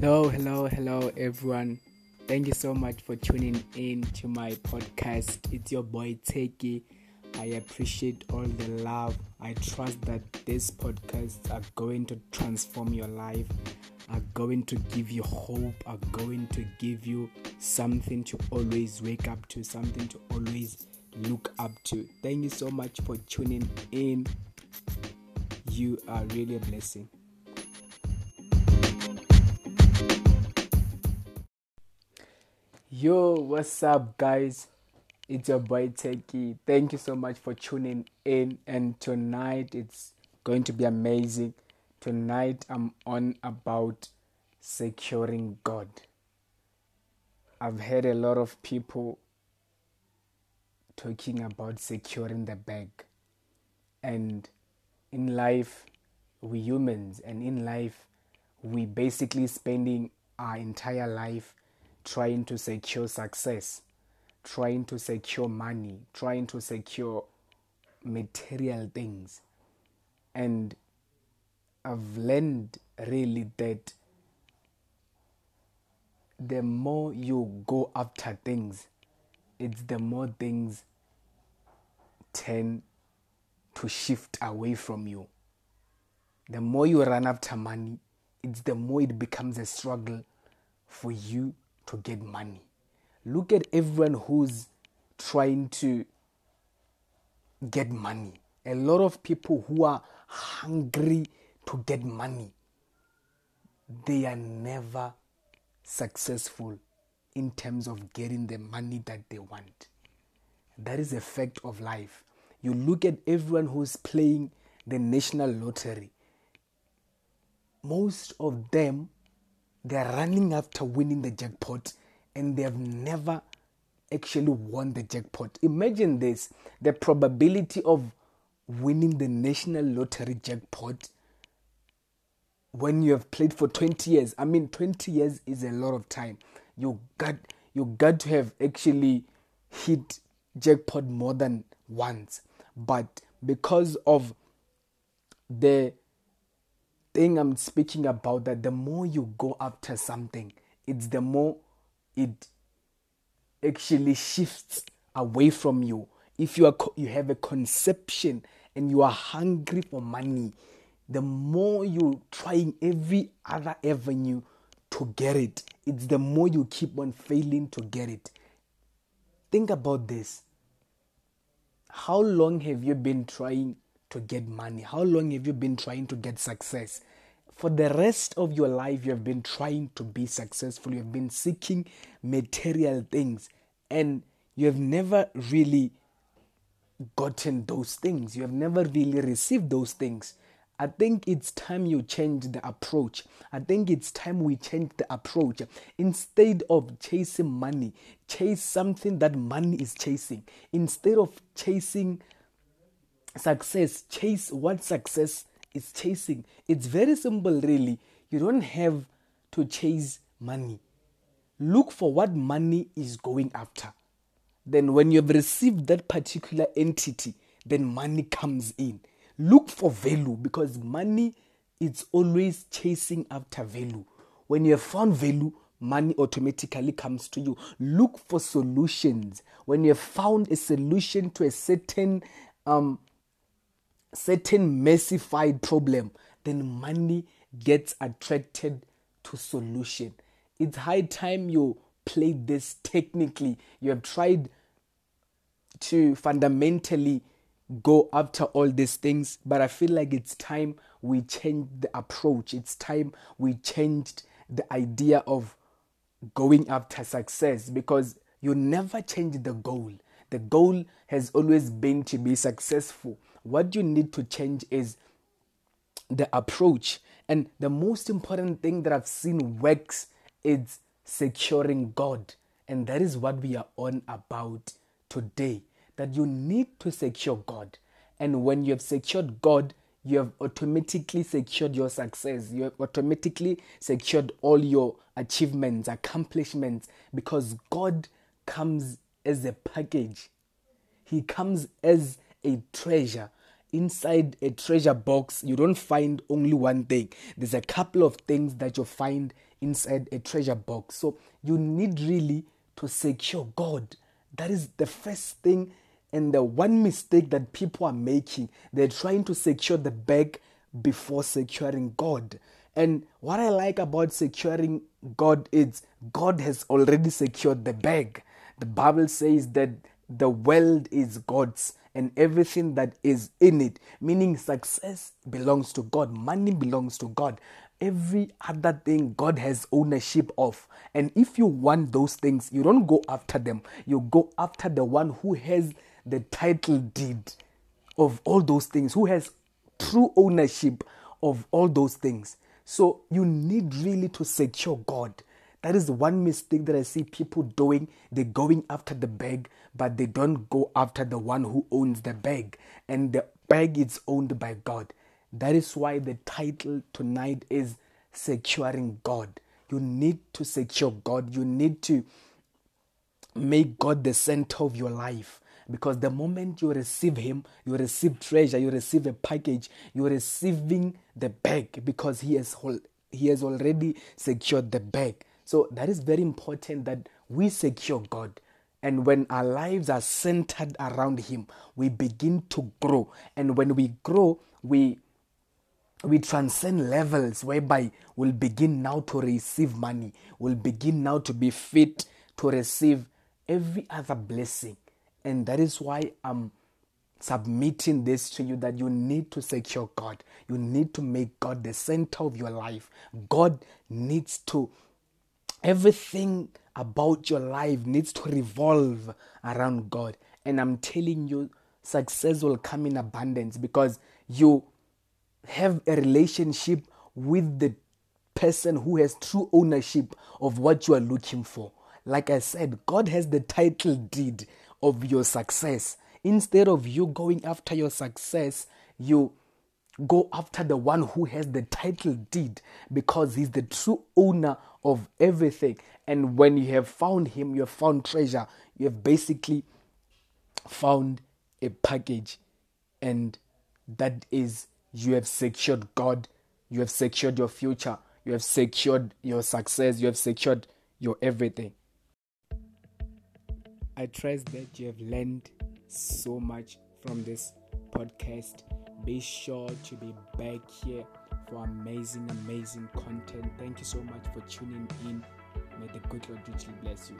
Hello, hello, hello, everyone. Thank you so much for tuning in to my podcast. It's your boy Teki. I appreciate all the love. I trust that these podcasts are going to transform your life, are going to give you hope, are going to give you something to always wake up to, something to always look up to. Thank you so much for tuning in. You are really a blessing. Yo, what's up, guys? It's your boy Teki. Thank you so much for tuning in. And tonight it's going to be amazing. Tonight I'm on about securing God. I've heard a lot of people talking about securing the bag. And in life, we humans, and in life, we basically spending our entire life trying to secure success, trying to secure money, trying to secure material things. And I've learned really that the more you go after things, it's the more things tend to shift away from you. The more you run after money, it's the more it becomes a struggle for you to get money. Look at everyone who's trying to get money. A lot of people who are hungry to get money, they are never successful in terms of getting the money that they want. That is a fact of life. You look at everyone who's playing the national lottery, most of them they are running after winning the jackpot and they have never actually won the jackpot. Imagine this the probability of winning the national lottery jackpot when you have played for 20 years. I mean 20 years is a lot of time. You got you got to have actually hit jackpot more than once. But because of the thing I'm speaking about that the more you go after something, it's the more it actually shifts away from you. If you are you have a conception and you are hungry for money, the more you trying every other avenue to get it, it's the more you keep on failing to get it. Think about this. How long have you been trying to get money? How long have you been trying to get success? For the rest of your life, you have been trying to be successful. You have been seeking material things, and you have never really gotten those things. You have never really received those things. I think it's time you change the approach. I think it's time we change the approach. Instead of chasing money, chase something that money is chasing. Instead of chasing success, chase what success is chasing. It's very simple, really. You don't have to chase money. Look for what money is going after. Then, when you have received that particular entity, then money comes in. Look for value because money is always chasing after value. When you have found value, money automatically comes to you. Look for solutions. When you have found a solution to a certain um, certain messified problem, then money gets attracted to solution. It's high time you play this technically. You have tried to fundamentally go after all these things, but I feel like it's time we change the approach. It's time we changed the idea of going after success because you never change the goal. The goal has always been to be successful. What you need to change is the approach. And the most important thing that I've seen works is securing God. And that is what we are on about today. That you need to secure God. And when you have secured God, you have automatically secured your success. You have automatically secured all your achievements, accomplishments, because God comes as a package. He comes as a treasure. Inside a treasure box, you don't find only one thing. There's a couple of things that you find inside a treasure box. So you need really to secure God. That is the first thing and the one mistake that people are making. They're trying to secure the bag before securing God. And what I like about securing God is God has already secured the bag. The Bible says that the world is God's and everything that is in it, meaning success belongs to God, money belongs to God. Every other thing God has ownership of. And if you want those things, you don't go after them. You go after the one who has the title deed of all those things, who has true ownership of all those things. So you need really to secure God. That is one mistake that I see people doing. They're going after the bag, but they don't go after the one who owns the bag. And the bag is owned by God. That is why the title tonight is Securing God. You need to secure God. You need to make God the center of your life. Because the moment you receive Him, you receive treasure, you receive a package, you're receiving the bag because He has, he has already secured the bag. So that is very important that we secure God. And when our lives are centered around Him, we begin to grow. And when we grow, we we transcend levels whereby we'll begin now to receive money, we'll begin now to be fit to receive every other blessing. And that is why I'm submitting this to you that you need to secure God. You need to make God the center of your life. God needs to, everything about your life needs to revolve around God. And I'm telling you, success will come in abundance because you have a relationship with the person who has true ownership of what you are looking for. Like I said, God has the title deed of your success. Instead of you going after your success, you go after the one who has the title deed because he's the true owner of everything. And when you have found him, you have found treasure. You have basically found a package, and that is you have secured God, you have secured your future, you have secured your success, you have secured your everything. I trust that you have learned so much from this podcast. Be sure to be back here for amazing, amazing content. Thank you so much for tuning in. May the good Lord richly bless you.